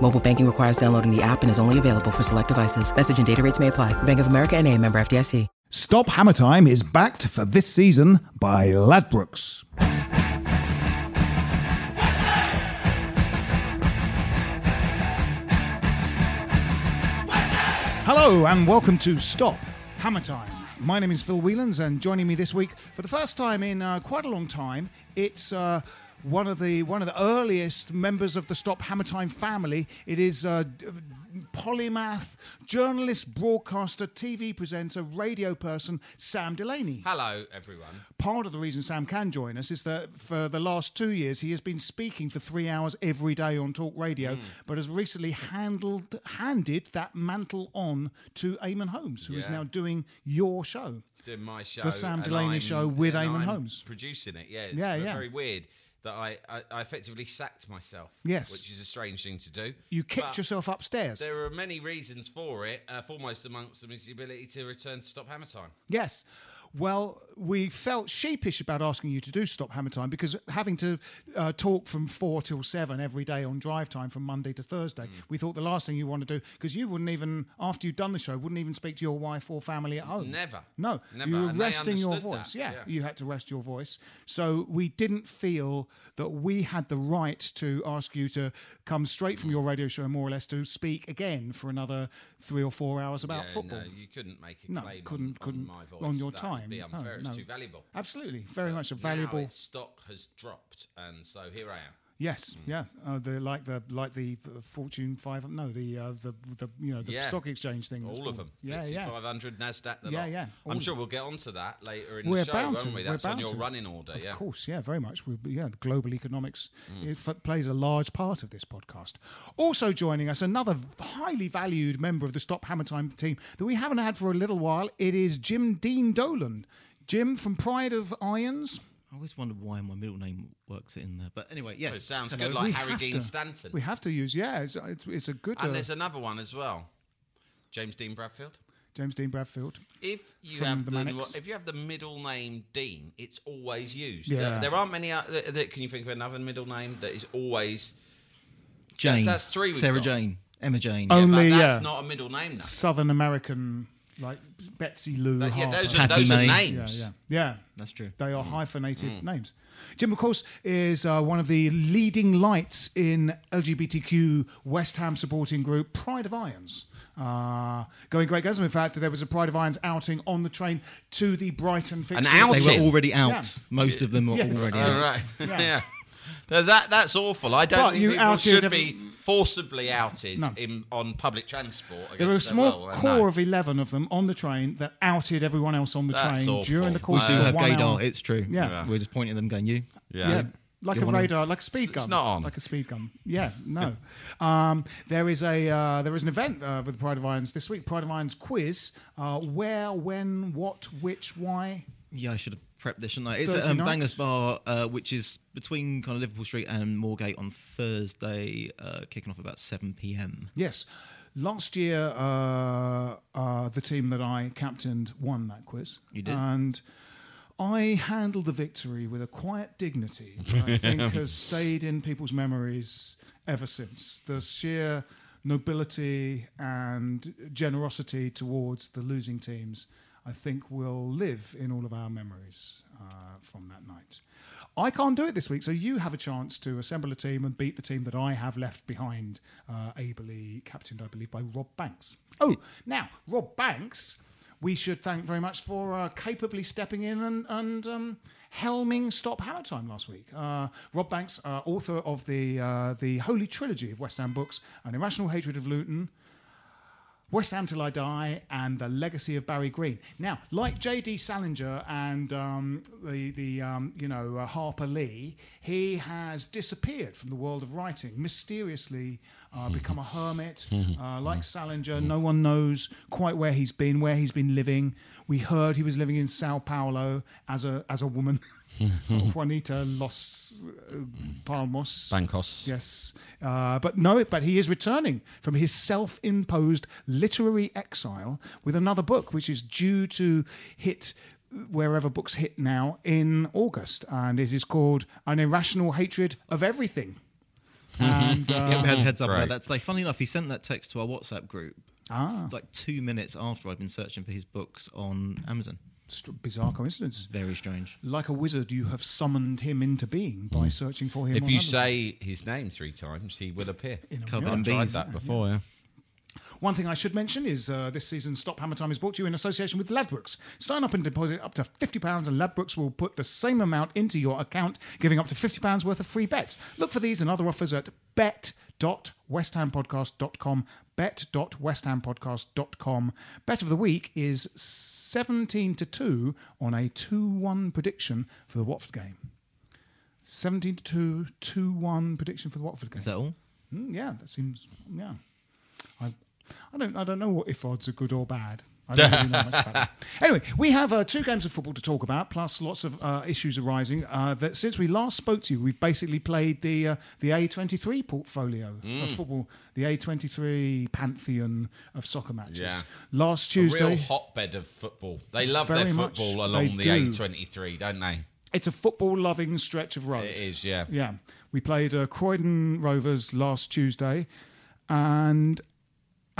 Mobile banking requires downloading the app and is only available for select devices. Message and data rates may apply. Bank of America and a member FDIC. Stop Hammer Time is backed for this season by Ladbrokes. Hello and welcome to Stop Hammer Time. My name is Phil Whelans, and joining me this week for the first time in uh, quite a long time, it's uh, one of the one of the earliest members of the Stop Hammer Time family. It is uh, polymath, journalist, broadcaster, TV presenter, radio person Sam Delaney. Hello, everyone. Part of the reason Sam can join us is that for the last two years he has been speaking for three hours every day on talk radio, Hmm. but has recently handled handed that mantle on to Eamonn Holmes, who is Yeah. now doing your show. Doing my show. The Sam Delaney I'm- show with Eamonn Holmes. Producing it, yeah. Yeah, yeah. Very weird that I, I, I effectively sacked myself. Yes. Which is a strange thing to do. You kicked But yourself upstairs. There are many reasons for it, uh, foremost amongst them is the ability to return to Stop Hammer Time. Yes. Well, we felt sheepish about asking you to do Stop Hammer Time because having to uh, talk from four till seven every day on drive time from Monday to Thursday, Mm. we thought the last thing you want to do, because you wouldn't even, after you'd done the show, wouldn't even speak to your wife or family at home. Never. No. Never. You were And resting your voice. Yeah, Yeah. you had to rest your voice. So we didn't feel that we had the right to ask you to come straight from your radio show, more or less, to speak again for another three or four hours about Yeah, football. No, you couldn't make a No, couldn't- on, couldn't- on my voice. on your would time. Be No, unfair. it's no. too valuable. Absolutely, very much a Now valuable. its stock has dropped, and so here I am. Yes, yeah, uh, the like the like the uh, Fortune five. No, the uh, the the you know the Yeah. stock exchange thing. All of them. Yeah, yeah. 500, NASDAQ, the Yeah, lot. yeah, all I'm sure we'll get onto that later in We're the show, bound won't to. we? That's on your to. running order, Of yeah. course, yeah, very much. We, yeah, global economics it f- plays a large part of this podcast. Also joining us, another highly valued member of the Stop Hammer Time team that we haven't had for a little while. It is Jim Dean Dolan. Jim from Pride of Irons. I always wondered why my middle name works in there. But anyway, yes. It sounds hello. good, like We Harry Dean to- Stanton. We have to use, yeah, it's, it's, it's a good and uh, there's another one as well, James Dean Bradfield. James Dean Bradfield. If you have the the, if you have the middle name Dean, it's always used. Yeah. There, there aren't many. Uh, can you think of another middle name that is always? Jane. that's three Sarah got. Jane. Emma Jane. Yeah, Only, but that's yeah. not a middle name. Though. Southern American, like Betsy Lou That- yeah, Harper. those are, Patty those are May. yeah, names. yeah, yeah. That's true. They Mm. are hyphenated names. Jim, of course, is uh, one of the leading lights in LGBTQ West Ham supporting group Pride of Irons. Uh, going great guns. In fact, there was a Pride of Irons outing on the train to the Brighton fixture. outing? They were already out. Yeah. Most of them were Yes. already All out. right. Yeah. Yeah. That that's awful. I don't But think you people should be forcibly outed No. in, on public transport. There were a small will, core no. of 11 of them on the train that outed everyone else on the That's train awful. during the course We do of have one gaydar. hour. It's true. Yeah. Yeah. We're just pointing at them going, you. Yeah. Like You a radar, like a speed It's gun. not on. Like a speed gun. Yeah, no. um, there is a uh, there is an event uh, with Pride of Irons this week. Pride of Irons quiz. Uh, where, when, what, which, why. Yeah, I should have prepped this, shouldn't I? It's Thursday at um, nights? Bangers Bar, uh, which is between kind of Liverpool Street and Moorgate on Thursday, uh, kicking off about 7 p.m. Yes. Last year, uh, uh, the team that I captained won that quiz. You did? And I handled the victory with a quiet dignity that I think has stayed in people's memories ever since. The sheer nobility and generosity towards the losing teams, I think, will live in all of our memories uh, from that night. I can't do it this week, so you have a chance to assemble a team and beat the team that I have left behind, uh, ably captained, I believe, by Rob Banks. Oh, now, Rob Banks, we should thank very much for uh, capably stepping in and, and um, helming Stop Hammer Time last week. Uh, Rob Banks, uh, author of the, uh, the Holy Trilogy of West Ham books, An Irrational Hatred of Luton, West Ham Till I Die and The Legacy of Barry Green. Now, like J.D. Salinger and um, the, the um, you know, uh, Harper Lee, he has disappeared from the world of writing, mysteriously uh, become a hermit. Uh, like Salinger, no one knows quite where he's been, where he's been living. We heard he was living in Sao Paulo as a, as a woman. Juanita Los uh, Palmos. Bancos. Yes, uh, but no, but he is returning from his self-imposed literary exile with another book, which is due to hit wherever books hit now in August, and it is called "An Irrational Hatred of Everything." And Yeah, uh, we had heads up Right. about that today. Funnily enough, he sent that text to our WhatsApp group Ah. like two minutes after I'd been searching for his books on Amazon. St- bizarre coincidence. Very strange. Like a wizard, you have summoned him into being by searching for him. If on you Amazon. say his name three times, he will appear. Covered yeah. in Tried bees. that before, yeah. One thing I should mention is uh, this season's Stop Hammer Time is brought to you in association with Ladbrokes. Sign up and deposit up to £50 and Ladbrokes will put the same amount into your account, giving up to £50 worth of free bets. Look for these and other offers at bet.westhampodcast.com bet.westhampodcast.com. Bet of the week is 17 to 2 on a 2-1 prediction for the Watford game. 17 to 2, 2-1 prediction for the Watford game. Is that all? Mm, yeah, that seems. Yeah, I, I don't. I don't know what if odds are good or bad. I don't really know much about it. Anyway, we have uh, two games of football to talk about, plus lots of uh, issues arising. Uh, that since we last spoke to you, we've basically played the uh, the A23 portfolio of football, the A23 pantheon of soccer matches. Yeah. Last A real Tuesday, hotbed of football. They love their football along the do. A23, don't they? it's a football-loving stretch of road. It is, yeah. Yeah, we played uh, Croydon Rovers last Tuesday, and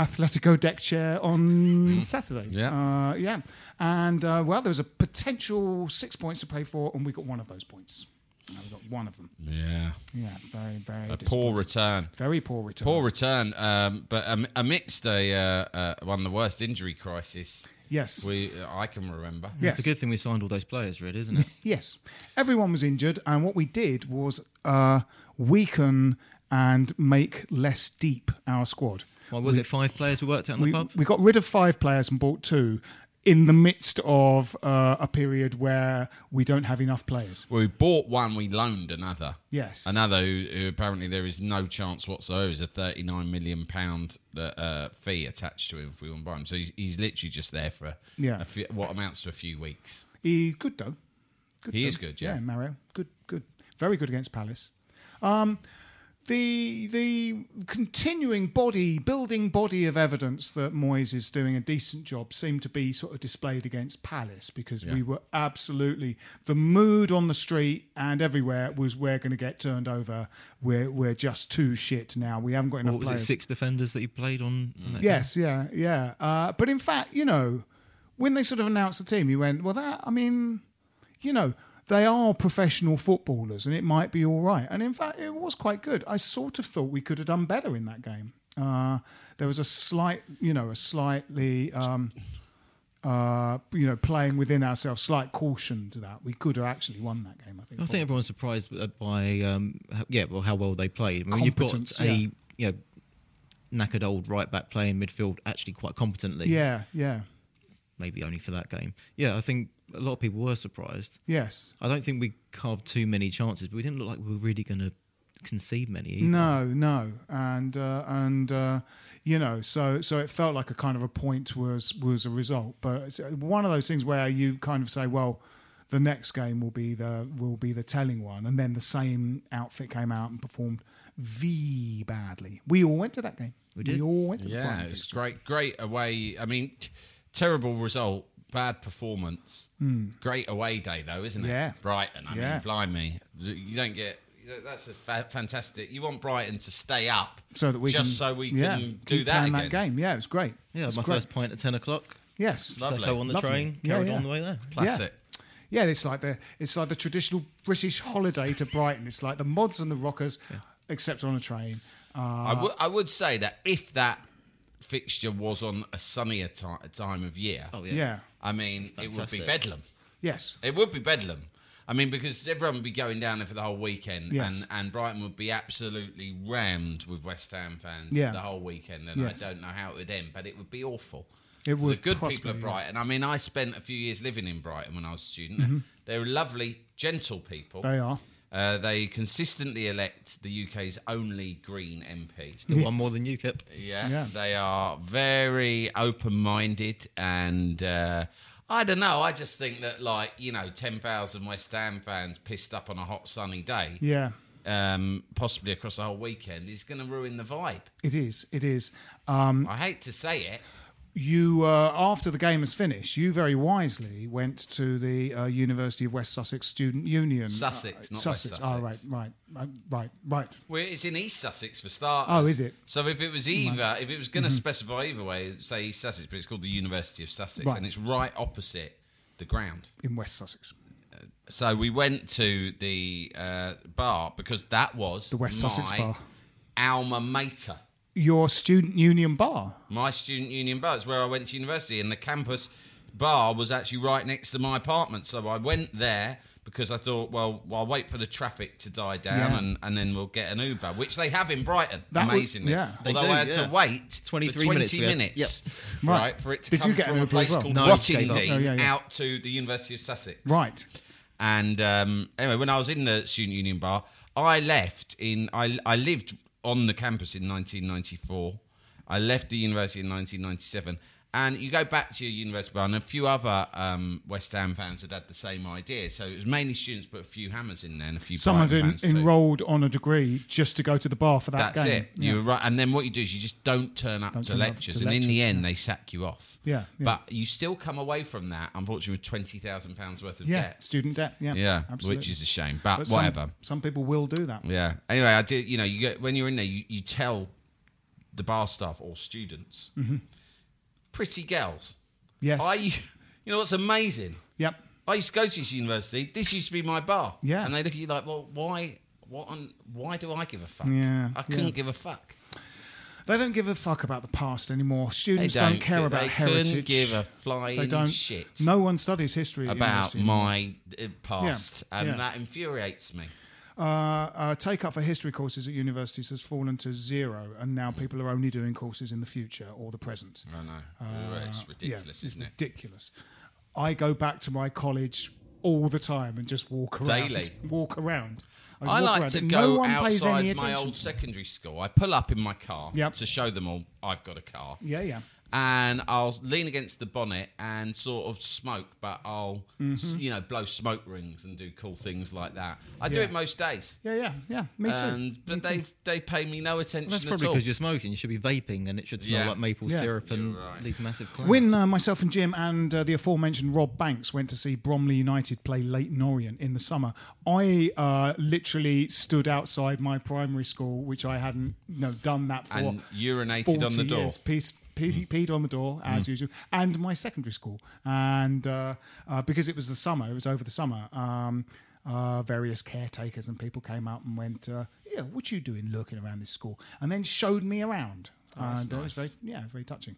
Atletico Deck Chair on Saturday. Yeah. uh, yeah, and uh, well, there was a potential six points to play for, and we got one of those points. Uh, we got one of them. Yeah. Yeah, very, very A poor return. very poor return. Poor return, um, but um, amidst a, uh, uh, one of the worst injury crisis Yes. we uh, I can remember. Yes. It's a good thing we signed all those players, really, isn't it? Yes, everyone was injured, and what we did was uh, weaken and make less deep our squad. Why was it five players we worked out in we, the pub? we got rid of five players and bought two in the midst of uh, a period where we don't have enough players. We bought one, we loaned another. Yes. Another who, who apparently there is no chance whatsoever. There's a £39 million uh, fee attached to him if we want to buy him. So he's, he's literally just there for a, Yeah. a few, what amounts to a few weeks. He good though. Good He though. is good, yeah. Yeah, Mario. Good, good. Very good against Palace. Um, the the continuing body building body of evidence that Moyes is doing a decent job seemed to be sort of displayed against Palace because we were absolutely the mood on the street and everywhere was we're going to get turned over. We're we're just too shit now. We haven't got enough What was it, six defenders that he played on? Yes, yeah, yeah. Uh, but in fact, you know, when they sort of announced the team, you went, well, that, I mean, you know, they are professional footballers and it might be all right. And in fact, it was quite good. I sort of thought we could have done better in that game. Uh, there was a slight, you know, a slightly, um, uh, you know, playing within ourselves, slight caution to that. We could have actually won that game, I think. I think everyone's surprised by um, how, yeah, well, how well they played. I mean, you've got Competence, a yeah. you know knackered old right back playing midfield actually quite competently. Yeah, yeah, maybe only for that game. Yeah, I think a lot of people were surprised. yes. I don't think we carved too many chances, but we didn't look like we were really going to concede many. Either. No, no, and uh, and uh, you know, so so it felt like a kind of a point was was a result, but it's one of those things where you kind of say, well, the next game will be the will be the telling one, and then the same outfit came out and performed v badly. We all went to that game. We did. We all went to the Yeah, it was great, great away. I mean, t- terrible result bad performance. Great away day though, isn't it? Yeah. Brighton. I Yeah. mean, blimey, you don't get. That's a fa- fantastic. You want Brighton to stay up, So that we just can, so we yeah, can do that playing again. that game. Yeah, it was great. Yeah, It's my great. first point at 10 o'clock. Yes, Lovely. Secco on the Lovely. train, Yeah, carried yeah. on the way there. Classic. Yeah, it's like the it's like the traditional British holiday to Brighton. It's like the mods and the rockers, except on a train. Uh, I would I would say that if that fixture was on a sunnier ti time of year, Oh, yeah. yeah. I mean, it would be Fantastic. bedlam. Yes. It would be bedlam. I mean, because everyone would be going down there for the whole weekend, Yes. and, and Brighton would be absolutely rammed with West Ham fans Yeah. the whole weekend. And Yes. I don't know how it would end, but it would be awful. It For would The good possibly, people of yeah. Brighton. I mean, I spent a few years living in Brighton when I was a student. They're lovely, gentle people. Mm-hmm. They are. Uh, they consistently elect the UK's only Green MP. Still Yes. one more than UKIP. Yeah, Yeah. they are very open-minded, and uh, I don't know. I just think that, like you know, ten thousand West Ham fans pissed up on a hot sunny day, Yeah, um, possibly across the whole weekend, is going to ruin the vibe. it is. It is. Um, I hate to say it. You, uh, after the game was finished, you very wisely went to the uh, University of West Sussex Student Union. Sussex, Uh, not Sussex. West Oh, right, Sussex. right, right, right, right. Well, it's in East Sussex for starters. Oh, is it? So if it was either, if it was going to specify either way, say East Sussex, but it's called the University of Sussex, Right. and it's right opposite the ground. In West Sussex. So we went to the uh, bar because that was The West Sussex bar. alma mater. Your student union bar. My student union bar is where I went to university, and the campus bar was actually right next to my apartment. So I went there because I thought, well, I'll wait for the traffic to die down, Yeah. and, and then we'll get an Uber, which they have in Brighton. That was- amazingly, yeah. They although do, I had yeah. to wait 23 for 20 minutes we had- Right. right. for it to Did you come get from a Uber place well? called No, Rottingdean gave up. Oh, yeah, yeah. out to the University of Sussex. Right. And um, anyway, when I was in the student union bar, I left in. I I lived on the campus in 1994. I left the university in 1997. And you go back to your university bar, and a few other um, West Ham fans had had the same idea. So it was mainly students, but a few Hammers in there, and a few. Someone Brighton had fans too. enrolled on a degree just to go to the bar for that game. That's game. it. Yeah. You're right. And then what you do is you just don't turn up Don't to turn up lectures, to and in lectures, the end yeah. they sack you off. Yeah, yeah. But you still come away from that, unfortunately, with twenty thousand pounds worth of yeah, debt. student debt. Yeah, Yeah, absolutely. which is a shame. But, But some- whatever. Some, people will do that. Yeah. Anyway, I did. You know, you get when you're in there, you, you tell the bar staff or students, pretty girls. Yes. I, you know what's amazing? Yep. I used to go to this university. This used to be my bar. Yeah. And they look at you like, well, why? What? On, why do I give a fuck? Yeah, I couldn't yeah. give a fuck. They don't give a fuck about the past anymore. Students don't, care gi- about they heritage. couldn't give a flying they don't. shit No one studies history about anymore. my uh, past, and yeah. that infuriates me. Uh, uh, take up for history courses at universities has fallen to zero, and now people are only doing courses in the future or the present. I know. Uh, it's ridiculous, yeah, it's isn't it? ridiculous. I go back to my college all the time and just walk around. Daily. Walk around. I walk like around. to go no outside my old secondary school. I pull up in my car Yep. to show them all I've got a car. Yeah, yeah. And I'll lean against the bonnet and sort of smoke, but I'll, s- you know, blow smoke rings and do cool things like that. I do Mm-hmm. It most days. Yeah, yeah, yeah. Me too. And, but Me they too. they pay me no attention That's at probably all. because you're smoking. You should be vaping, and it should smell Yeah. like maple Yeah. syrup and You're right. leave massive clouds. When uh, myself and Jim and uh, the aforementioned Rob Banks went to see Bromley United play Leyton Orient in the summer, I uh, literally stood outside my primary school, which I hadn't you know, done that for. And urinated on 40 the door. Years. Peace, peed, peed on the door as usual, and my secondary school, and uh, uh, because it was the summer, it was over the summer. Um, uh, various caretakers and people came up and went, uh, "Yeah, what you doing looking around this school?" And then showed me around. that's and uh, it was very, nice. yeah, very touching.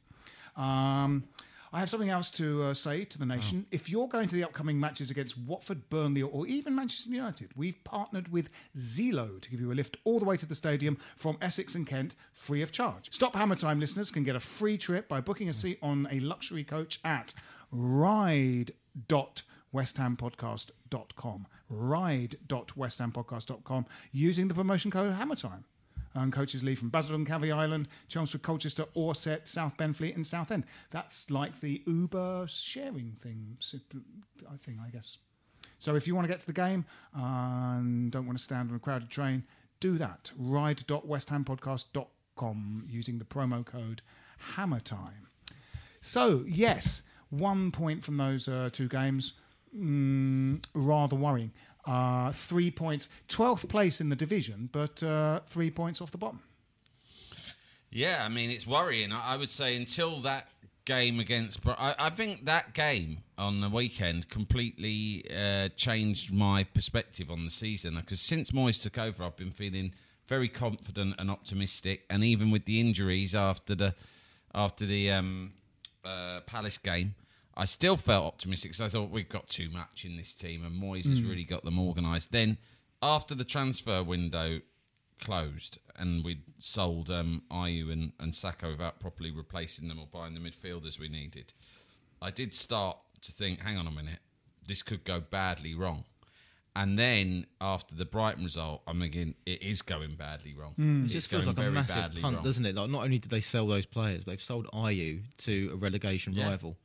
Um, I have something else to uh, say to the nation. If you're going to the upcoming matches against Watford, Burnley, or even Manchester United, we've partnered with Zeelo to give you a lift all the way to the stadium from Essex and Kent free of charge. Stop Hammer Time listeners can get a free trip by booking a seat on a luxury coach at ride.westhampodcast.com. Ride.westhampodcast.com using the promotion code Hammer Time. And coaches leave from Basildon, Canvey Island, Chelmsford, Colchester, Orsett, South Benfleet, and Southend. That's like the Uber sharing thing, I think, I guess. So if you want to get to the game and don't want to stand on a crowded train, do that. Ride.westhampodcast.com using the promo code HammerTime. So, yes, One point from those uh, two games, mm, rather worrying. Uh, three points, 12th place in the division, but uh, three points off the bottom. Yeah, I mean it's worrying. I, would say until that game against, I, I think that game on the weekend completely uh, changed my perspective on the season. Because since Moyes took over, I've been feeling very confident and optimistic. And even with the injuries after the after the um, uh, Palace game, I still felt optimistic because I thought we've got too much in this team, and Moyes has really got them organised. Then after the transfer window closed and we'd sold um, Ayew and, and Sakho without properly replacing them or buying the midfielders we needed, I did start to think, hang on a minute, this could go badly wrong. And then after the Brighton result, I'm thinking it is going badly wrong. It just feels like a massive punt, wrong. doesn't it? Like not only did they sell those players, they've sold Ayew to a relegation Yeah. rival.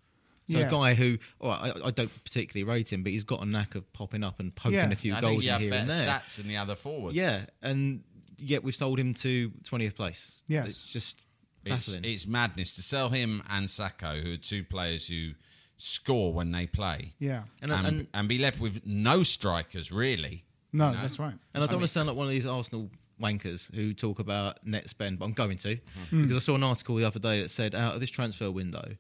So Yes. a guy who, all right, I, I don't particularly rate him, but he's got a knack of popping up and poking Yeah. a few I think goals you in have here better and there. stats than the other forwards. Yeah, and yet we've sold him to twentieth place. Yes. it's just It's, baffling. it's madness to sell him and Sakho, who are two players who score when they play. Yeah. And- and, and- and be left with no strikers, really. No, You know? that's right. And I don't want to sound like one of these Arsenal wankers who talk about net spend, but I'm going to mm-hmm. because I saw an article the other day that said out of this transfer window,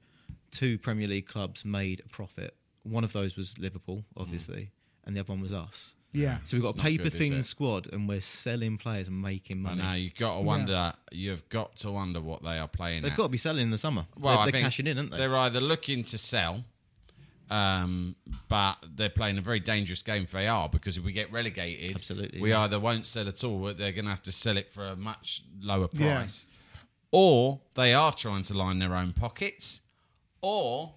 two Premier League clubs made a profit. One of those was Liverpool, obviously, and the other one was us. Yeah. So we've got It's a paper good, thin it? squad, and we're selling players and making I money. know you've got to wonder. You've got to wonder what they are playing. They've at. got to be selling in the summer. Well, they're I they're think cashing in, aren't they? They're either looking to sell, um, but they're playing a very dangerous game if they are because if we get relegated, Absolutely, we yeah. either won't sell at all, they're going to have to sell it for a much lower Yeah. price, or they are trying to line their own pockets, or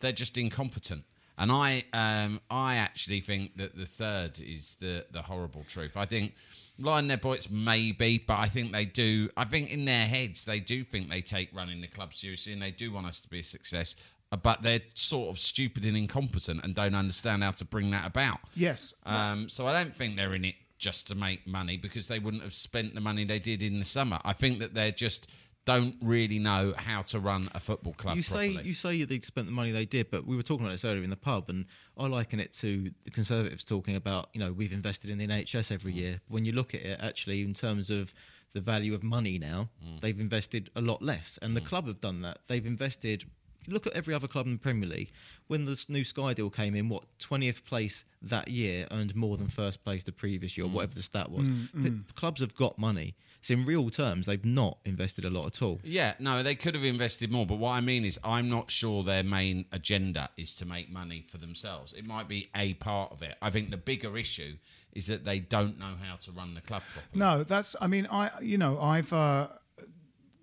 they're just incompetent. And I, um, I actually think that the third is the the horrible truth. I think lying their points maybe, but I think they do. I think in their heads they do think they take running the club seriously, and they do want us to be a success. uh, But they're sort of stupid and incompetent, and don't understand how to bring that about. Yes. Um, so I don't think they're in it just to make money because they wouldn't have spent the money they did in the summer. I think that they're just don't really know how to run a football club. you say properly. you say they spent the money they did, but we were talking about this earlier in the pub, and I liken it to the Conservatives talking about you know we've invested in the NHS every Mm. year. When you look at it, actually, in terms of the value of money now, Mm. they've invested a lot less, and the club have done that. They've invested. Look at every other club in the Premier League. When this new Sky deal came in, what twentieth place that year earned more than first place the previous Mm. year, or whatever the stat was. P- Clubs have got money. So in real terms, they've not invested a lot at all. Yeah, no, they could have invested more. But what I mean is, I'm not sure their main agenda is to make money for themselves. It might be a part of it. I think the bigger issue is that they don't know how to run the club properly. No, that's. I mean, I. You know, I've uh,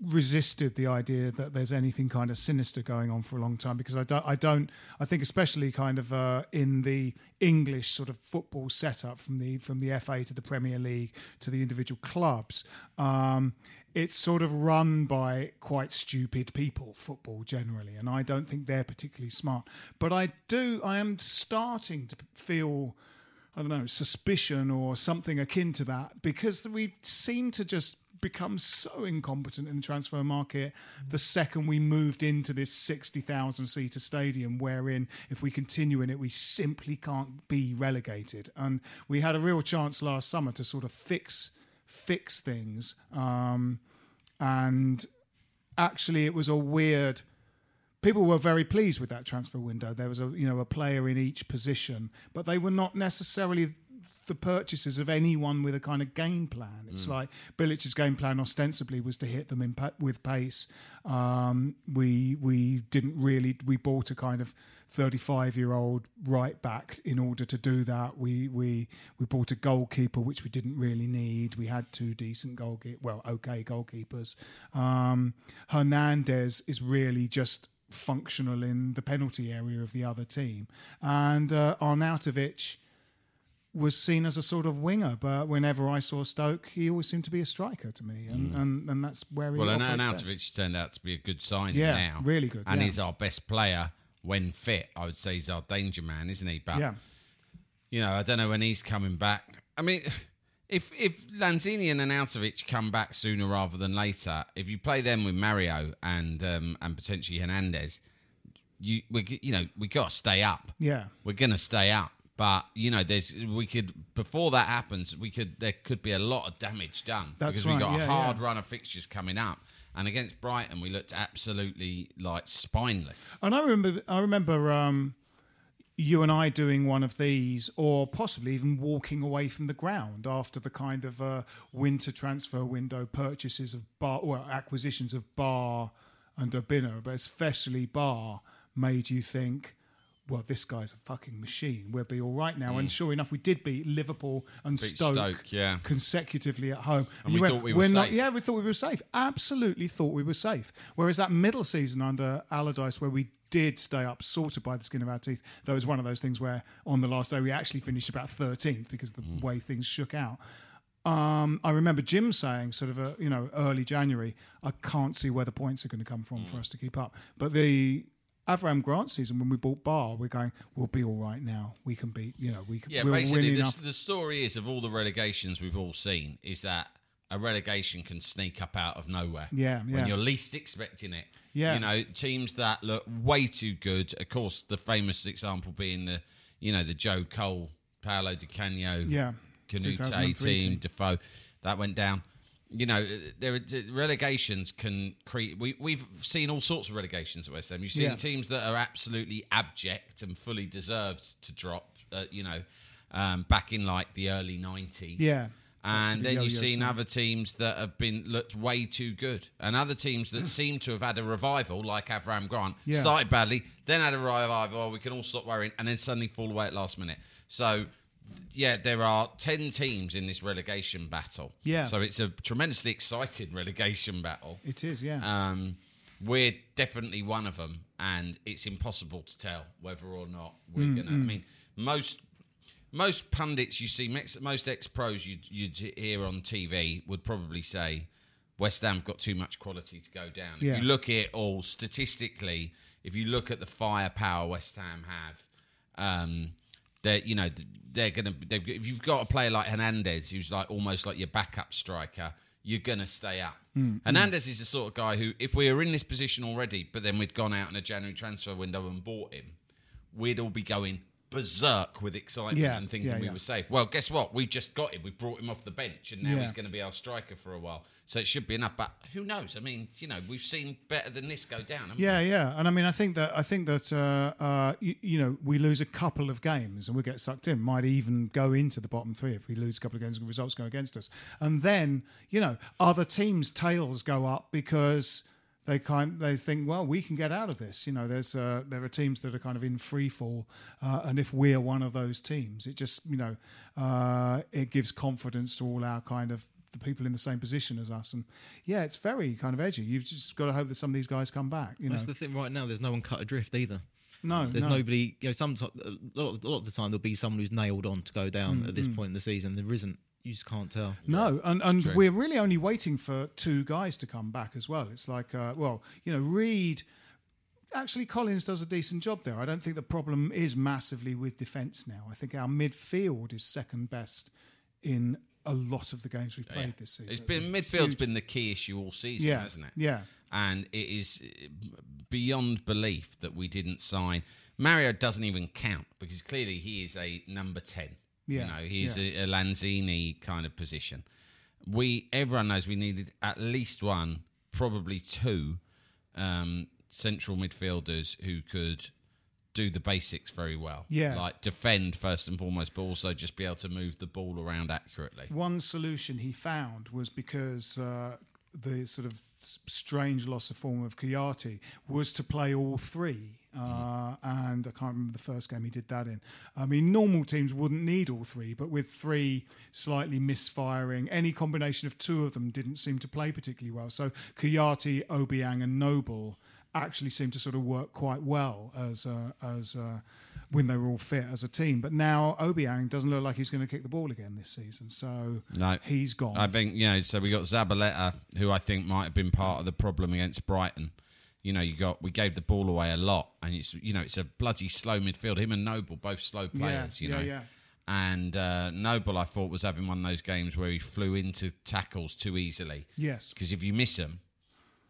resisted the idea that there's anything kind of sinister going on for a long time because I don't. I don't. I think, especially kind of uh, in the English sort of football setup from the from the FA to the Premier League to the individual clubs. Um, it's sort of run by quite stupid people, football generally, and I don't think they're particularly smart. But I do, I am starting to feel I don't know, suspicion or something akin to that because we seem to just become so incompetent in the transfer market the second we moved into this 60,000 seater stadium wherein if we continue in it we simply can't be relegated and we had a real chance last summer to sort of fix fix things um, and actually it was a weird people were very pleased with that transfer window. There was a you know a player in each position, but they were not necessarily the purchases of anyone with a kind of game plan. It's like Bilic's game plan ostensibly was to hit them in pa- with pace. Um, we we didn't really we bought a kind of 35 year old right back in order to do that. We we we bought a goalkeeper which we didn't really need. We had two decent goalkeepers, well okay goalkeepers. Um, Hernandez is really just functional in the penalty area of the other team. And uh, Arnautovic was seen as a sort of winger, but whenever I saw Stoke, he always seemed to be a striker to me, and and, and that's where he. Well, and operates turned out to be a good signing Yeah, now. really good, And yeah. he's our best player when fit. I would say he's our danger man, isn't he? But, Yeah, you know, I don't know when he's coming back. I mean, if if Lanzini and Arnautovic come back sooner rather than later, if you play them with Mario and um, and potentially Hernandez, you we you know we got to stay up. Yeah. we're gonna stay up. But you know, there's we could before that happens, we could there could be a lot of damage done That's because we right, got yeah, a hard yeah. run of fixtures coming up. And against Brighton, we looked absolutely like spineless. And I remember, I remember um, you and I doing one of these, or possibly even walking away from the ground after the kind of uh, winter transfer window purchases of Ba, well, acquisitions of Ba and Urbina, but especially Ba, made you think. Well, this guy's a fucking machine. We'll be all right now. And sure enough, we did beat Liverpool and Mm. Beat Stoke, Stoke, yeah. consecutively at home. And you we thought we were "We're not- safe." yeah, we thought we were safe. Absolutely thought we were safe. Whereas that middle season under Allardyce, where we did stay up sort of by the skin of our teeth, that was one of those things where on the last day we actually finished about 13th because of the Mm. way things shook out. Um, I remember Jim saying, sort of, a, you know, early January, I can't see where the points are going to come from Mm. for us to keep up. But the Avram Grant season, when we bought Ba, we're going, we'll be all right now. We can be, you know, we can. Yeah, we'll basically, the, the story is of all the relegations we've all seen is that a relegation can sneak up out of nowhere. Yeah, yeah. When you're least expecting it. Yeah. You know, teams that look way too good. Of course, the famous example being the, you know, the Joe Cole, Paolo Di Canio, Yeah, Kanouté team. Defoe, that went down. You know, there are relegations can create. We we've seen all sorts of relegations at West Ham. You've seen Yeah. teams that are absolutely abject and fully deserved to drop. Uh, you know, um, back in like the early nineties. Yeah. And then you've seen other teams that have been looked way too good, and other teams that seem to have had a revival, like Avram Grant, Yeah. started badly, then had a revival. Oh, we can all stop worrying, and then suddenly fall away at last minute. So, yeah, there are ten teams in this relegation battle. Yeah. So it's a tremendously exciting relegation battle. It is, yeah. Um, we're definitely one of them, and it's impossible to tell whether or not we're Mm, gonna. I mean, most most pundits you see, most ex pros you'd, you'd hear on TV would probably say West Ham got too much quality to go down. Yeah. If you look at it all statistically, if you look at the firepower West Ham have, um, they're you know they're gonna. They've, if you've got a player like Hernandez, who's like almost like your backup striker, you're gonna stay up. Mm, Hernandez is the sort of guy who, if we were in this position already, but then we'd gone out in a January transfer window and bought him, we'd all be going berserk with excitement Yeah, and thinking yeah, we yeah. were safe. Well, guess what? We just got him. We brought him off the bench, and now Yeah. he's going to be our striker for a while. So it should be enough. But who knows? I mean, you know, we've seen better than this go down. haven't we? Yeah, yeah, and I mean, I think that I think that uh, uh, you, you know we lose a couple of games and we get sucked in. Might even go into the bottom three if we lose a couple of games and results go against us. And then you know other teams' tails go up because they kind they think, well, we can get out of this. You know, there's uh, there are teams that are kind of in free fall, uh, and if we're one of those teams, it just you know uh, it gives confidence to all our kind of the people in the same position as us. And yeah, it's very kind of edgy. You've just got to hope that some of these guys come back. You know, That's the thing right now. There's no one cut adrift either. no, There's no. nobody. You know, sometimes a lot, of, a lot of the time there'll be someone who's nailed on to go down at this point in the season. There isn't. You just can't tell. No, and, and we're really only waiting for two guys to come back as well. It's like, uh, well, you know, Reid. Actually, Collins does a decent job there. I don't think the problem is massively with defence now. I think our midfield is second best in a lot of the games we've played this season. It's It's been a midfield's huge- been the key issue all season, Yeah, hasn't it? yeah. And it is uh, beyond belief that we didn't sign. Mario doesn't even count because clearly he is a number ten. Yeah, You know, he's yeah. a, a Lanzini kind of position. We everyone knows we needed at least one, probably two, um, central midfielders who could do the basics very well. Yeah. like defend first and foremost, but also just be able to move the ball around accurately. One solution he found was because uh, the sort of strange loss of form of Kouyaté was to play all three. Uh, and I can't remember the first game he did that in. I mean, normal teams wouldn't need all three, but with three slightly misfiring, any combination of two of them didn't seem to play particularly well. So Kouyaté, Obiang, and Noble actually seemed to sort of work quite well as uh, as uh, when they were all fit as a team. But now Obiang doesn't look like he's going to kick the ball again this season. So No, he's gone. I think you know. So we got Zabaleta, who I think might have been part of the problem against Brighton. You know, you got we gave the ball away a lot, and it's you know it's a bloody slow midfield. Him and Noble both slow players. you yeah, know, yeah. and uh, Noble I thought was having one of those games where he flew into tackles too easily. Yes. because if you miss them,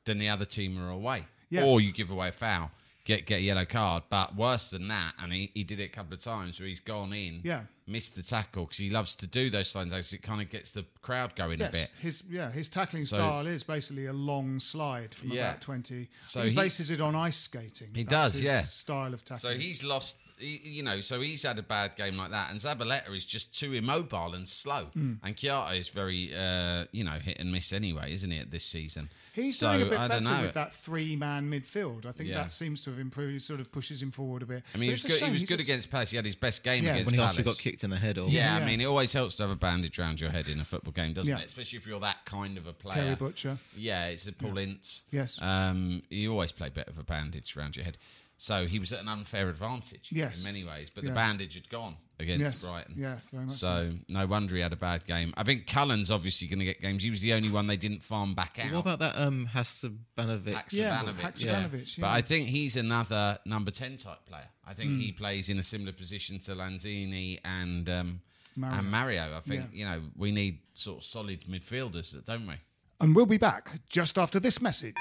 then the other team are away, Yeah. or you give away a foul. Get get a yellow card. But worse than that, and he, he did it a couple of times where he's gone in, Yeah. missed the tackle because he loves to do those things. It kind of gets the crowd going a bit. his yeah, his tackling So- style is basically a long slide from Yeah. about twenty. So he, he- bases it on ice skating. He That's does, his yeah. Style of tackling. So he's lost, you know, so he's had a bad game like that. And Zabaleta is just too immobile and slow. Hmm. And Chiara is very, uh, you know, hit and miss anyway, isn't he, at this season? He's so, doing a bit I better with that three-man midfield. I think Yeah. that seems to have improved. It sort of pushes him forward a bit. I mean, he was good, he was he's good just- against Palace. He had his best game Yeah. against when he Palace. actually got kicked in the head. Or Yeah, Yeah. I mean, it always helps to have a bandage around your head in a football game, doesn't Yeah. it? Especially if you're that kind of a player. Terry Butcher. Yeah, it's a Paul Ince. Yes. Um, you always play better with a bandage around your head. So he was at an unfair advantage Yes. in many ways, but Yeah. the bandage had gone against Yes. Brighton. Yeah, very much So no wonder he had a bad game. I think Cullen's obviously going to get games. He was the only one they didn't farm back out. what about that um, Haksabanovic? Yeah, Haksabanovic, Haksabanovic, But. I think he's another number 10 type player. I think Hmm. he plays in a similar position to Lanzini and um, Mario. and Mario. I think, Yeah. you know, we need sort of solid midfielders, don't we? And we'll be back just after this message.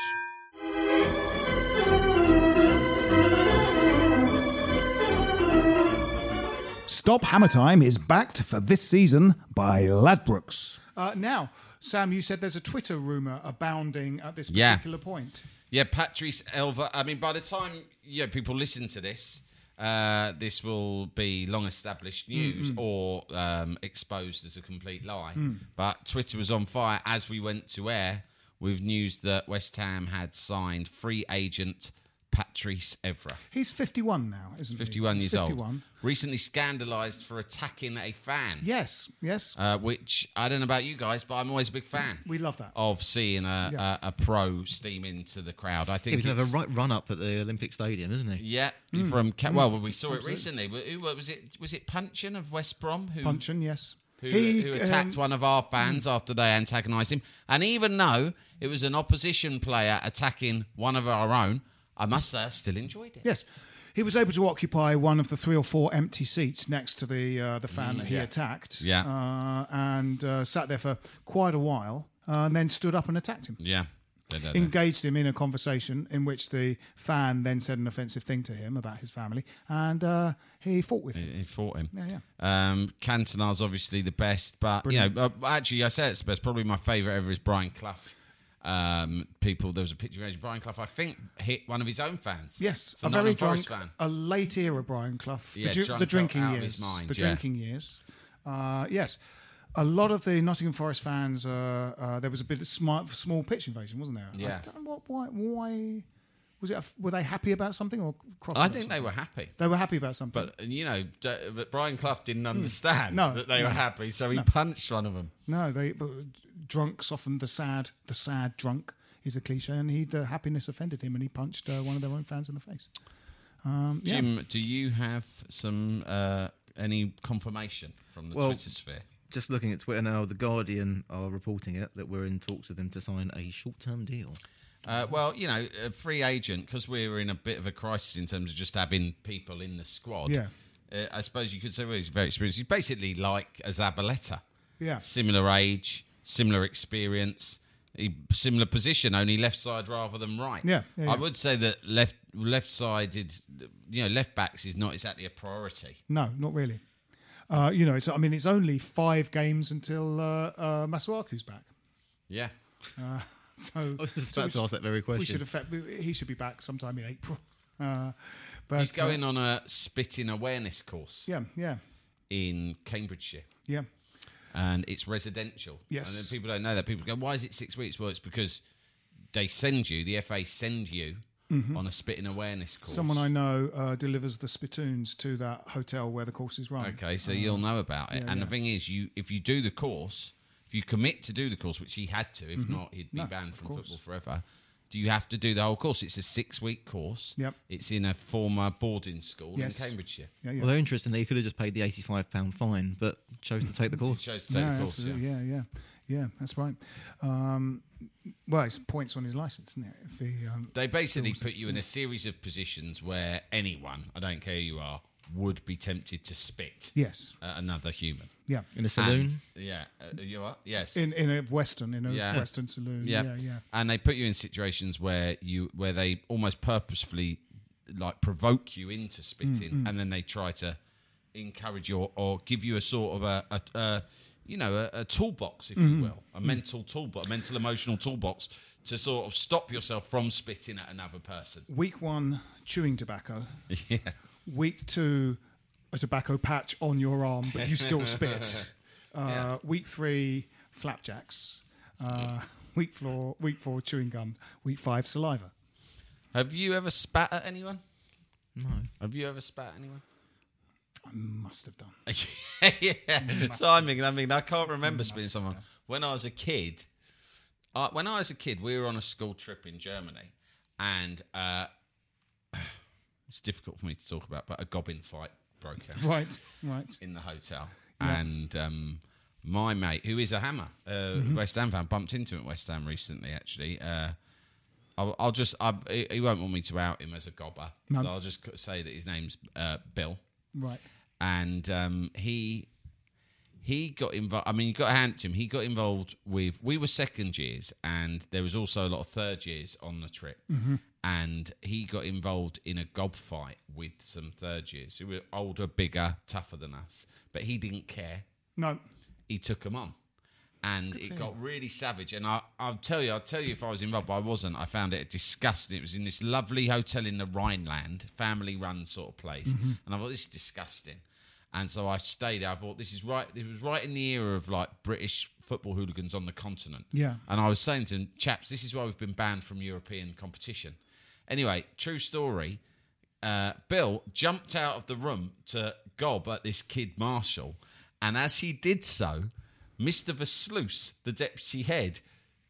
Stop Hammer Time is backed for this season by Ladbrokes. Uh, now, Sam, you said there's a Twitter rumor abounding at this Yeah. particular point. Yeah, Patrice Evra. I mean, by the time yeah people listen to this, uh, this will be long established news or um, exposed as a complete lie. But Twitter was on fire as we went to air with news that West Ham had signed free agent Patrice Evra. He's 51 now, isn't he? 51 He's years 51. old. Recently scandalised for attacking a fan. Yes, yes. Uh, which I don't know about you guys, but I'm always a big fan. We love that. Of seeing a, Yeah. a, a pro steam into the crowd. I think He was going to have a right run up at the Olympic Stadium, isn't he? Yeah, Mm. from Ca- well, we saw it recently. Who who was it? Was it Punchin of West Brom who Punchin, yes. who, He, who attacked um, one of our fans after they antagonised him? And even though it was an opposition player attacking one of our own, I must say I still enjoyed it. Yes. He was able to occupy one of the three or four empty seats next to the uh, the fan that he yeah. attacked. Yeah. Uh, and uh, sat there for quite a while uh, and then stood up and attacked him. Yeah. Da, da, da. Engaged him in a conversation in which the fan then said an offensive thing to him about his family and uh, he fought with him. He fought him. Yeah, Um, Cantona's obviously the best, but you know, uh, actually, I say it's the best. Probably my favourite ever is Brian Clough. Um, people, there was a picture of Brian Clough. I think hit one of his own fans. Yes, a very drunk, fan. a late era Brian Clough, Yeah, the, drunk the drinking years, mind, the yeah. drinking years. Uh, yes, a lot of the Nottingham Forest fans. Uh, uh, there was a bit of smart, small pitch invasion, wasn't there? Yeah. I don't know what, why, why was it? A, were they happy about something or cross? I about think they were happy. They were happy about something. But you know, D- but Brian Clough didn't understand Hmm. No, that they no. were happy, so he punched one of them. no, they but drunk softened the sad. The sad drunk is a cliche, and he the happiness offended him, and he punched uh, one of their own fans in the face. Um, yeah. Jim, do you have some uh, any confirmation from the Well- Twitter sphere? Just looking at Twitter now, The Guardian are reporting it that we're in talks with them to sign a short term deal. Uh, well, you know, a free agent because we're in a bit of a crisis in terms of just having people in the squad. Yeah. Uh, I suppose you could say well, he's very experienced. He's basically like a Zabaleta. Yeah. Similar age, similar experience, he, similar position, only left side rather than right. Yeah, yeah, I would say that left left sided, you know, left backs is not exactly a priority. No, not really. Uh, you know, it's, I mean, it's only five games until uh, uh, Masuaku's back. Yeah. So, I was just so about we to ask that very We should affect. He should be back sometime in April. Uh, but He's going uh, on a spitting awareness course Yeah, yeah, in Cambridgeshire. yeah. and it's residential. Yes. And then people don't know that. People go, why is it six weeks? Well, it's because they send you, the FA send you on a spitting awareness course. Mm-hmm. Someone I know uh, delivers the spittoons to that hotel where the course is run. Okay, so you'll know about it. yeah, and yeah. the thing is, you if you do the course, if you commit to do the course, which he had to, if not, he'd be Mm-hmm. No, banned from course. football forever. Do you have to do the whole course? It's a six-week course. Yep. It's in a former boarding school Yes. in Cambridgeshire. Yeah, yeah. Well, they're. He could have just paid the £85 fine, but chose to take the It course. shows to take No, the course. Yeah. Yeah, yeah, yeah. That's right. Um, well, it's points on his license, isn't it? If he, um, They basically put you in a series of positions where anyone, I don't care who you are, would be tempted to spit yes, at another human. yeah. In a saloon. And- yeah, uh, you are. Yes. In in a western, in a Yeah. western saloon. yeah. Yeah, yeah. And they put you in situations where you where they almost purposefully like provoke you into spitting, mm-hmm. and then they try to encourage you or, or give you a sort of a, a, a you know a, a toolbox, if you mm-hmm. will, a mm-hmm. mental toolbox, a mental emotional toolbox to sort of stop yourself from spitting at another person. Week one, chewing tobacco. Yeah. Week two, a tobacco patch on your arm, but you still spit. Uh, Yeah. Week three, flapjacks. Uh, week four, week four, chewing gum. Week five, saliva. Have you ever spat at anyone? No. Have you ever spat at anyone? I must have done. yeah. So I mean, I mean, I can't remember spitting someone. When I was a kid, uh, when I was a kid, we were on a school trip in Germany, and uh, it's difficult for me to talk about, but a goblin fight broke out Right, right. in the hotel, and um, my mate, who is a hammer, uh, Mm-hmm. West Ham fan, bumped into him at West Ham recently. Actually, uh, I'll, I'll just, I, he won't want me to out him as a gobber, so I'll just say that his name's uh, Bill Right. and um, he he got involved. I mean, you got to hand to him. He got involved with. We were second years, and there was also a lot of third years on the trip. Mm-hmm. And he got involved in a gob fight with some third years who were older, bigger, tougher than us. But he didn't care. No. He took them on. And it got really savage. And I, I'll tell you, I'll tell you if I was involved, but I wasn't. I found it disgusting. It was in this lovely hotel in the Rhineland, family run sort of place. Mm-hmm. And I thought, this is disgusting. And so I stayed there. I thought, this is right. It was right in the era of like British football hooligans on the continent. Yeah. And I was saying to them, chaps, this is why we've been banned from European competition. Anyway, true story. Uh, Bill jumped out of the room to gob at this kid Marshall, and as he did so, Mr. Versluis, the deputy head,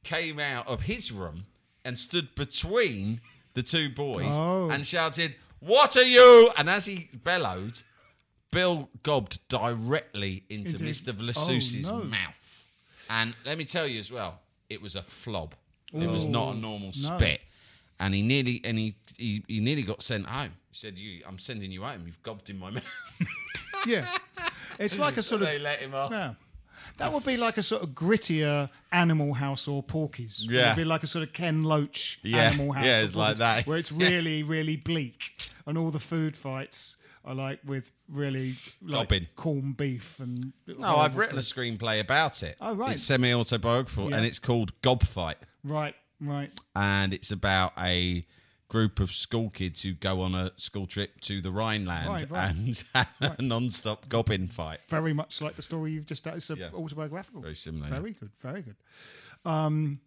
came out of his room and stood between the two boys Oh. and shouted, "What are you?" And as he bellowed, Bill gobbed directly into, Into Mr. Versluis's Oh, no. mouth. And let me tell you as well, it was a flob. It was not a normal no. spit. And he nearly and he, he he nearly got sent home. He said, "You, I'm sending you home. You've gobbed in my mouth." Yeah. It's like a sort of. they let him off. Yeah. That would be like a sort of grittier Animal House or Porky's. Yeah, it'd be like a sort of Ken Loach Yeah. Animal House. Yeah, it's like that. Where it's really, really bleak. And all the food fights are like with really like corned beef and. No, I've written a screenplay about it. Oh, right. It's semi-autobiographical, Yeah. and it's called Gob Fight, Right, right. and it's about a group of school kids who go on a school trip to the Rhineland Right, right. and have a non-stop gobbin fight. Very much like the story you've just. done. It's a Yeah. autobiographical. Very similar, yeah. Very good. Very good. Um,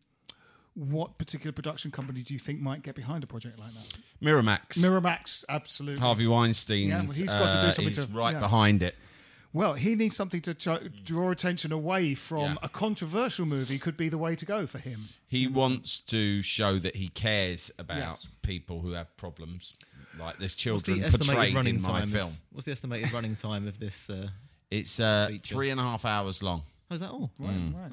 what particular production company do you think might get behind a project like that? Miramax, Miramax, absolutely. Harvey Weinstein. Yeah, well, he's got to do something is to- right yeah. behind it. Well, he needs something to ch- draw attention away from Yeah. a controversial movie. Could be the way to go for him. He wants to show that he cares about Yes. people who have problems. Like there's What's children the portrayed in my time? film. Of, what's the estimated running time of this? Uh, It's uh, three and a half hours long. oh, is that all? Right, Mm. right.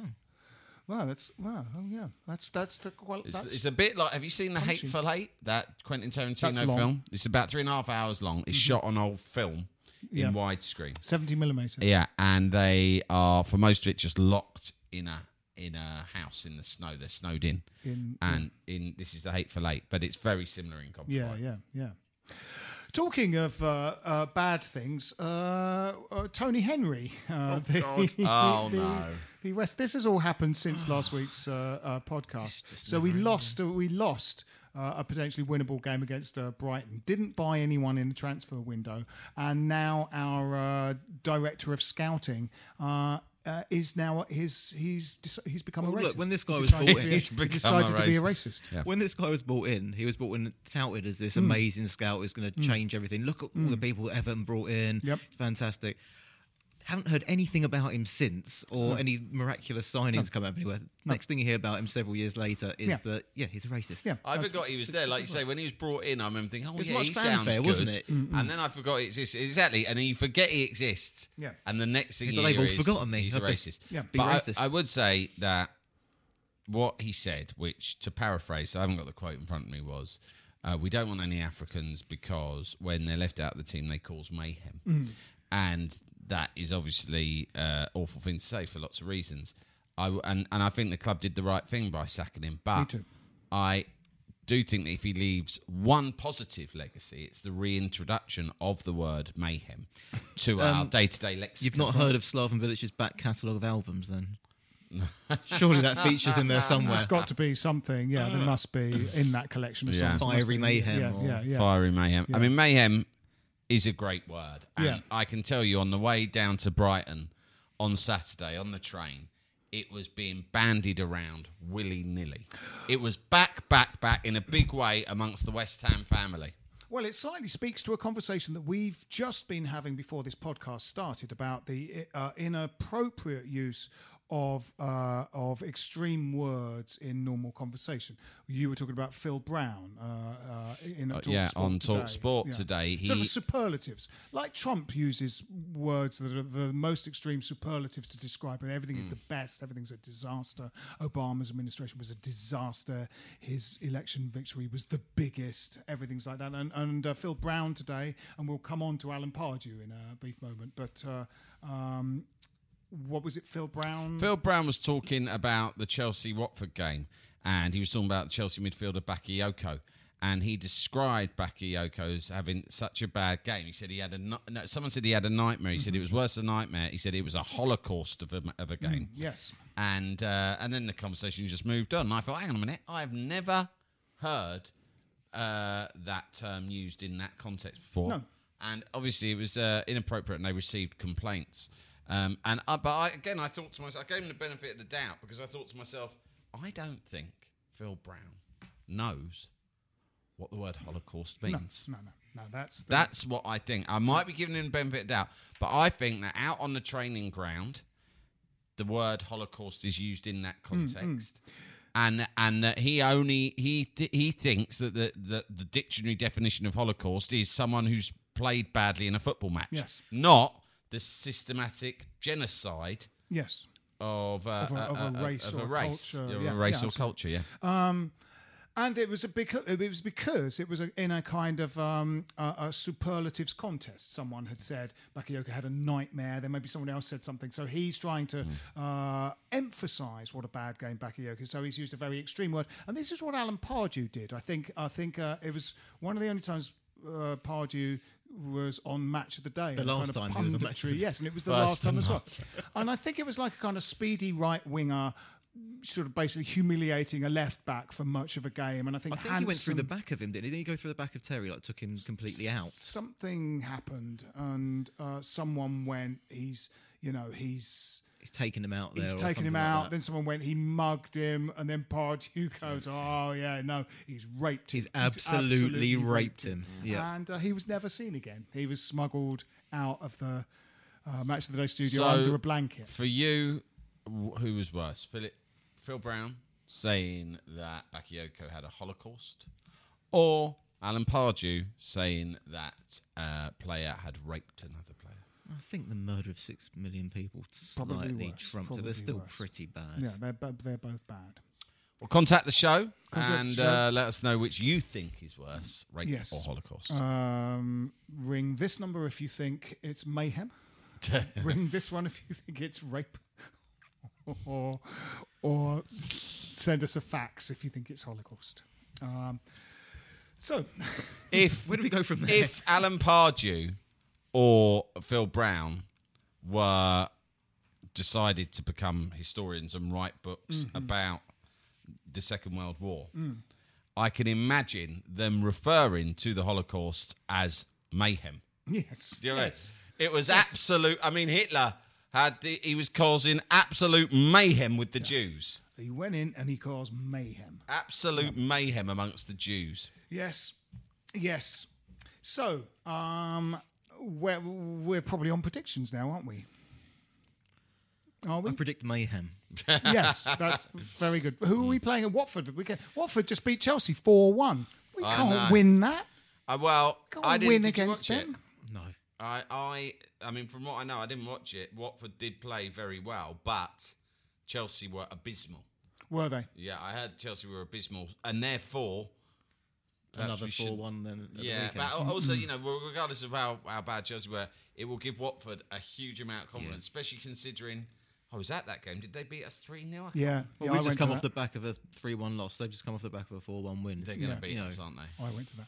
Well, that's wow. oh yeah, that's that's the qual- It's, that's, it's a bit like. Have you seen the punchy. Hateful Eight? That Quentin Tarantino. Mm-hmm. film. It's about three and a half hours long. It's shot on old film Yeah. in widescreen. seventy millimeter. Yeah, and they are for most of it just locked in a in a house in the snow. They're snowed in, In- and in this is the Hateful Eight, but it's very similar in Copper Yeah, yeah, yeah. Talking of uh, uh, bad things, uh, uh, Tony Henry. Uh, the, Oh, the- no. The West. This has all happened since last week's uh, uh, podcast. So we lost. Uh, we lost. Uh, a potentially winnable game against uh, Brighton. Didn't buy anyone in the transfer window, and now our uh, director of scouting uh, is now his. He's dec- he's become Well, a racist. look, when this guy He was decided brought to in- be a- He's he become decided a to be a racist. racist. Yeah. When this guy was brought in, he was brought in touted as Hmm. this amazing scout who's going to change everything. Look at all the people Everton brought in. Yep. It's fantastic. Haven't heard anything about him since, or any miraculous signings come out of anywhere. Next thing you hear about him several years later is Yeah. that yeah, he's a racist. Yeah. I forgot he was there. Like you say, when he was brought in, I remember thinking, "Oh was yeah, much he sounds fanfare, good," wasn't it? And then I forgot it exists exactly, and then you forget he exists. Yeah. And the next thing you like hear they've all is forgotten me. He's a racist. Yeah. be but I- racist. I, would say that what he said, which to paraphrase, I haven't got the quote in front of me, was. Uh, we don't want any Africans because when they're left out of the team, they cause mayhem, Mm. and that is obviously uh, awful thing to say for lots of reasons. I w- and and I think the club did the right thing by sacking him, but Me too. I do think that if he leaves one positive legacy, it's the reintroduction of the word mayhem to our day-to-day lexicon. You've not heard of Slaven Bilic's back catalogue of albums, then? Surely that features in there somewhere. It's got to be something. Yeah, there must be in that collection of Yeah. songs. Must Fiery be- Mayhem Yeah, or yeah, yeah. Fiery mayhem. I Yeah. mean, mayhem is a great word. And Yeah. I can tell you on the way down to Brighton on Saturday on the train, it was being bandied around willy nilly. It was back, back, back in a big way amongst the West Ham family. Well, it slightly speaks to a conversation that we've just been having before this podcast started about the uh, inappropriate use of uh, of extreme words in normal conversation. You were talking about Phil Brown uh, uh, in Uh, Talk yeah, Sport on today. Talk Sport today, sort of superlatives, like Trump uses words that are the most extreme superlatives to describe, everything is Mm. the best, everything's a disaster. Obama's administration was a disaster. His election victory was the biggest. Everything's like that. And, and uh, Phil Brown today, and we'll come on to Alan Pardew in a brief moment. But uh, um, what was it, Phil Brown? Phil Brown was talking about the Chelsea Watford game, and he was talking about the Chelsea midfielder Bakayoko. And he described Bakayoko as having such a bad game. He said he had a no, someone said he had a nightmare. He said it was worse than a nightmare. He said it was a holocaust of a, of a game. Yes. And uh, and then the conversation just moved on. And I thought, hang on a minute, I've never heard uh, that term used in that context before. No. And obviously, it was uh, inappropriate, and they received complaints. Um, and uh, but I, again, I thought to myself, I gave him the benefit of the doubt because I thought to myself, I don't think Phil Brown knows what the word Holocaust means. No, no, no. That's the, That's what I think. I might be giving him the benefit of the doubt, but I think that out on the training ground, the word Holocaust is used in that context. And and that he only he th- he thinks that the, the the dictionary definition of Holocaust is someone who's played badly in a football match, Yes. not the systematic genocide yes. of, uh, Of a- of a uh, uh, race of a or race, culture. Yeah, a race yeah, or culture. Yeah, And it was a because it was because it was a, in a kind of um, a, a superlatives contest. Someone had said Bakayoko had a nightmare. Then maybe someone else said something. So he's trying to uh, emphasise what a bad game Bakayoko. So he's used a very extreme word. And this is what Alan Pardew did. I think. I think uh, it was one of the only times uh, Pardew was on Match of the Day. The last kind of time he was on Match of the. Day. Yes, and it was the last time as well. And I think it was like a kind of speedy right winger. Sort of basically humiliating a left back for much of a game, and I think I think he went through the back of him, didn't he? Didn't he go through the back of Terry, like took him completely out? Something happened, and uh, someone went. He's, you know, he's He's taken him out there. he's or taken him something like out. that. then someone went. He mugged him, and then Pardew goes, "Oh yeah, no, he's raped. him. He's absolutely raped him. Mm. Yeah. and uh, he was never seen again. He was smuggled out of the uh, match of the day studio So, under a blanket. For you, wh- who was worse? Philip, Phil Brown saying that Bakayoko had a Holocaust, or Alan Pardew saying that a player had raped another player? I think the murder of six million people Probably slightly worse, trumped it. probably They're still worse. pretty bad. Yeah, they're bo- they're both bad. Well, contact the show Contact the and show. Uh, let us know which you think is worse, rape Yes. or Holocaust. Um, ring this number if you think it's mayhem. ring this one if you think it's rape. or, or send us a fax if you think it's Holocaust. Um, so, if Where do we go from there? if Alan Pardew or Phil Brown were decided to become historians and write books Mm-hmm. about the Second World War, Mm. I can imagine them referring to the Holocaust as mayhem. yes. You know? yes. It was absolute. I mean, Hitler had the, he was causing absolute mayhem with the Jews. He went in and he caused mayhem. Absolute mayhem amongst the Jews. Yes. Yes. So, um, we're, we're probably on predictions now, aren't we? Are we? I predict mayhem. yes, that's very good. Who are we playing at Watford? We can, Watford just beat Chelsea 4 1. We I can't know. win that. Uh, well, Can't I didn't win did you against watch it? them. No. I, I, I mean, from what I know, I didn't watch it. Watford did play very well, but Chelsea were abysmal. Were they? Yeah, I heard Chelsea were abysmal, and therefore perhaps Another 4 1 then. at the Yeah, weekend. but also, you know, regardless of how, how bad Chelsea were, it will give Watford a huge amount of confidence, especially considering I was at that game. Did they beat us 3 0? Yeah, Well, yeah, we've just come off that. the back of a three-one loss. They've just come off the back of a four-one win. They're going to Yeah. beat You know, us, aren't they? I went to that.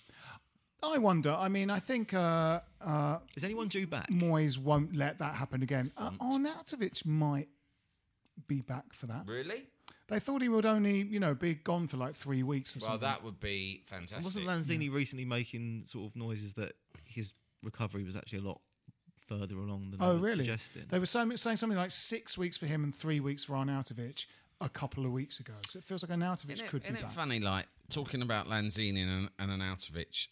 I wonder. I mean, I think uh, uh, Is anyone due back? Moyes won't let that happen again. Uh, Arnautovic might be back for that. Really? They thought he would only, you know, be gone for like three weeks or Well, something. that would be fantastic. Wasn't Lanzini recently making sort of noises that his recovery was actually a lot further along than they oh, were really? suggesting? They were saying, saying something like six weeks for him and three weeks for Arnautovic a couple of weeks ago. So it feels like Arnautovic Isn't it, could isn't be it back. funny, like, talking about Lanzini and, and Arnautovic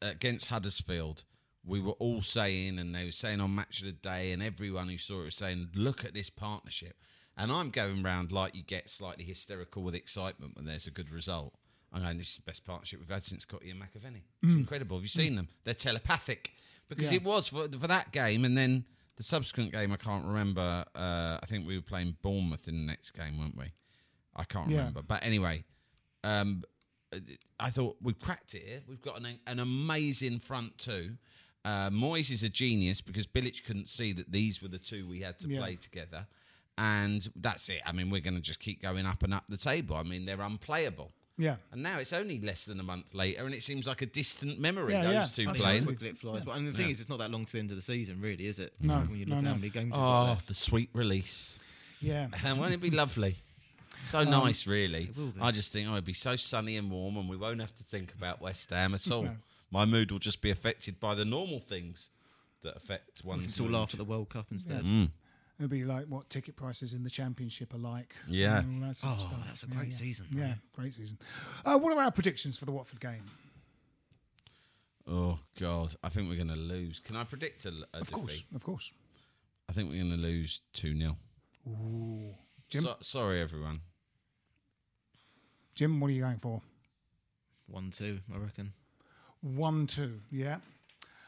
against Huddersfield, we were all saying, and they were saying on Match of the Day, and everyone who saw it was saying, look at this partnership. And I'm going round like you get slightly hysterical with excitement when there's a good result. I'm going, this is the best partnership we've had since Cottee and McAvennie. It's incredible. Have you seen them? They're telepathic. Because Mm. Yeah. it was for, for that game, and then the subsequent game, I can't remember. Uh, I think we were playing Bournemouth in the next game, weren't we? I can't Yeah. remember. But anyway, um, I thought we've cracked it here. We've got an, an amazing front two. Uh, Moyes is a genius because Bilic couldn't see that these were the two we had to Yeah. play together. And that's it. I mean, we're going to just keep going up and up the table. I mean, they're unplayable. Yeah. And now it's only less than a month later, and it seems like a distant memory, Yeah, those yeah, two absolutely. playing. Quickly it flies. But and the thing is, it's not that long to the end of the season, really, is it? No, When you no, look no. how many games. Oh, left. the sweet release. Yeah. And won't it be lovely? So um, nice, really. I just think, oh, it'd be so sunny and warm, and we won't have to think about West Ham at all. No. My mood will just be affected by the normal things that affect We one's can all mood. laugh at the World Cup instead. Mm. It'll be like what ticket prices in the championship are like. Yeah. all that sort of Oh, stuff. that's a Yeah, great yeah. season, Yeah, though. great season. Uh, what are our predictions for the Watford game? Oh God, I think we're going to lose. Can I predict a, a Of course, defeat? of course. I think we're going to lose two 0 Jim, so, Sorry, everyone. Jim, what are you going for? One, two, I reckon. One two. Yeah,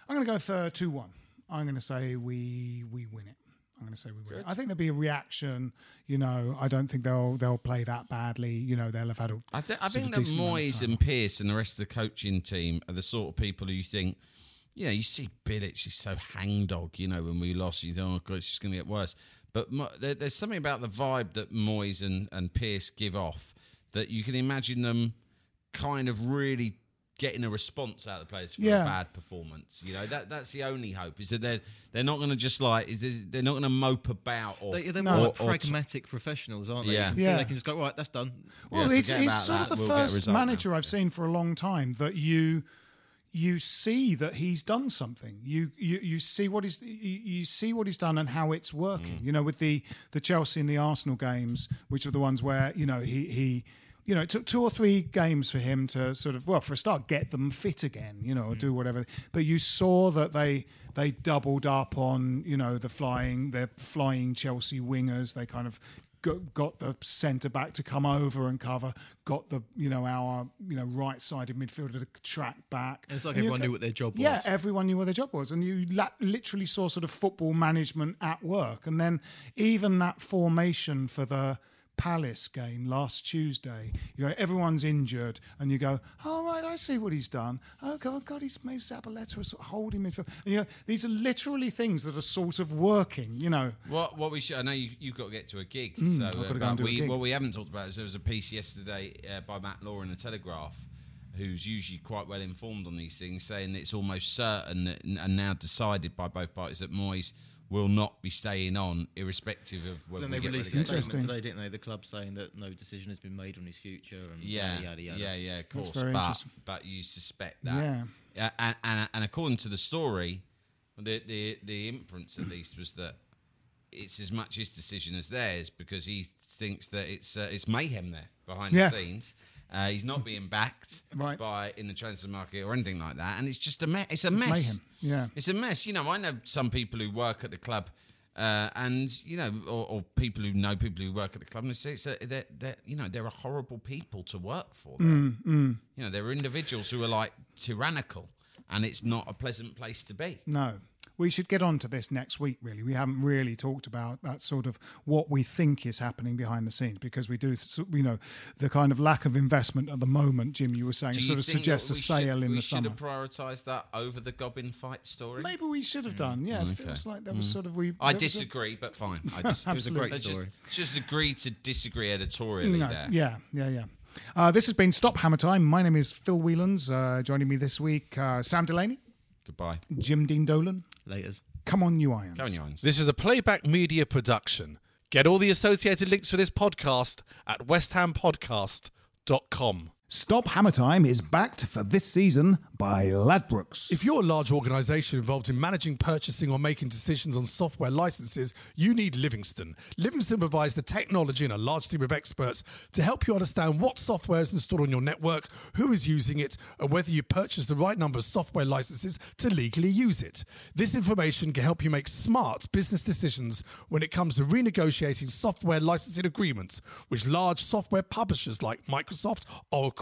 I'm going to go for two one. I'm going to say we we win it. I'm going to say we win. I think there'll be a reaction. You know, I don't think they'll they'll play that badly. You know, they'll have had a. I, th- I think that decent amount of Moyes and Pearce and the rest of the coaching team are the sort of people who you think, yeah, you see Bilic, he's so hangdog, you know, when we lost, you think, oh, God, it's just going to get worse. But there, there's something about the vibe that Moyes and, and Pearce give off that you can imagine them kind of really getting a response out of the players for Yeah. a bad performance. You know, that that's the only hope is that they're they're not going to just like is this- they're not going to mope about or They, they're No. more or- like or- pragmatic professionals, aren't they? Yeah. You can see Yeah. they can just go, right, that's done. Well, Yeah, it's, it's sort that. of the We'll first result now. manager I've seen for a long time that you you see that he's done something. You you, you see what he's you, you see what he's done and how it's working. Mm. You know, with the the Chelsea and the Arsenal games, which are the ones where you know he he. You know, it took two or three games for him to sort of, well, for a start, get them fit again. You know, or Mm. do whatever. But you saw that they they doubled up on, you know, the flying, the flying Chelsea wingers. They kind of got, got the centre back to come over and cover, got the you know our you know right sided midfielder to track back. And it's like And everyone go- knew what their job Yeah, was. Yeah, everyone knew what their job was, and you la- literally saw sort of football management at work. And then even that formation for the. Palace game last Tuesday. You know, everyone's injured, and you go, "Oh right, I see what he's done. Oh God, God, he's made Zabaleta sort of holding midfield." And, you know, these are literally things that are sort of working. You know, What what we should? I know you, you've got to get to a gig. so, Mm, I've uh, gotta go but and do a we, gig. what we haven't talked about is there was a piece yesterday uh, by Matt Law in the Telegraph, who's usually quite well informed on these things, saying that it's almost certain that, and now decided by both parties that Moyes will not be staying on, irrespective of whether Then we they get released a statement today, didn't they? The club saying that no decision has been made on his future and Yeah, yada, yada, yada. yeah, yeah, of course. very but, interesting. but you suspect that. Yeah. Uh, and, and, and according to the story, the, the, the inference at least was that it's as much his decision as theirs because he thinks that it's uh, it's mayhem there behind Yeah. the scenes. Uh, he's not being backed Right. by in the transfer market or anything like that, and it's just a mess. It's a It's mess. mayhem, yeah. it's a mess. You know, I know some people who work at the club, uh, and you know, or, or people who know people who work at the club, and say it's a, they're, they're, you know, there are a horrible people to work for. There. Mm, You know, there are individuals who are like tyrannical, and it's not a pleasant place to be. No. We should get on to this next week, really. We haven't really talked about that sort of what we think is happening behind the scenes because we do, you know, the kind of lack of investment at the moment, Jim, you were saying, Do you sort of suggests a sale should, in the summer. we should have prioritised that over the Gobbin fight story. Maybe we should have done. Yeah, it Okay. feels like that was sort of we. Mm. I that was a- disagree, but fine. I just, It was a great story. Just, just agree to disagree editorially No, there. yeah, yeah, yeah. Uh, this has been Stop Hammer Time. My name is Phil Whelans. Uh, joining me this week, uh, Sam Delaney, Goodbye. Jim Dean Dolan. Laters. Come on, you irons. Go on, you Irons. This is a playback media production. Get all the associated links for this podcast at westhampodcast.com. Stop Hammer Time is backed for this season by Ladbrokes. If you're a large organisation involved in managing, purchasing, or making decisions on software licenses, you need Livingstone. Livingstone provides the technology and a large team of experts to help you understand what software is installed on your network, who is using it, and whether you purchase the right number of software licenses to legally use it. This information can help you make smart business decisions when it comes to renegotiating software licensing agreements with large software publishers like Microsoft, Oracle,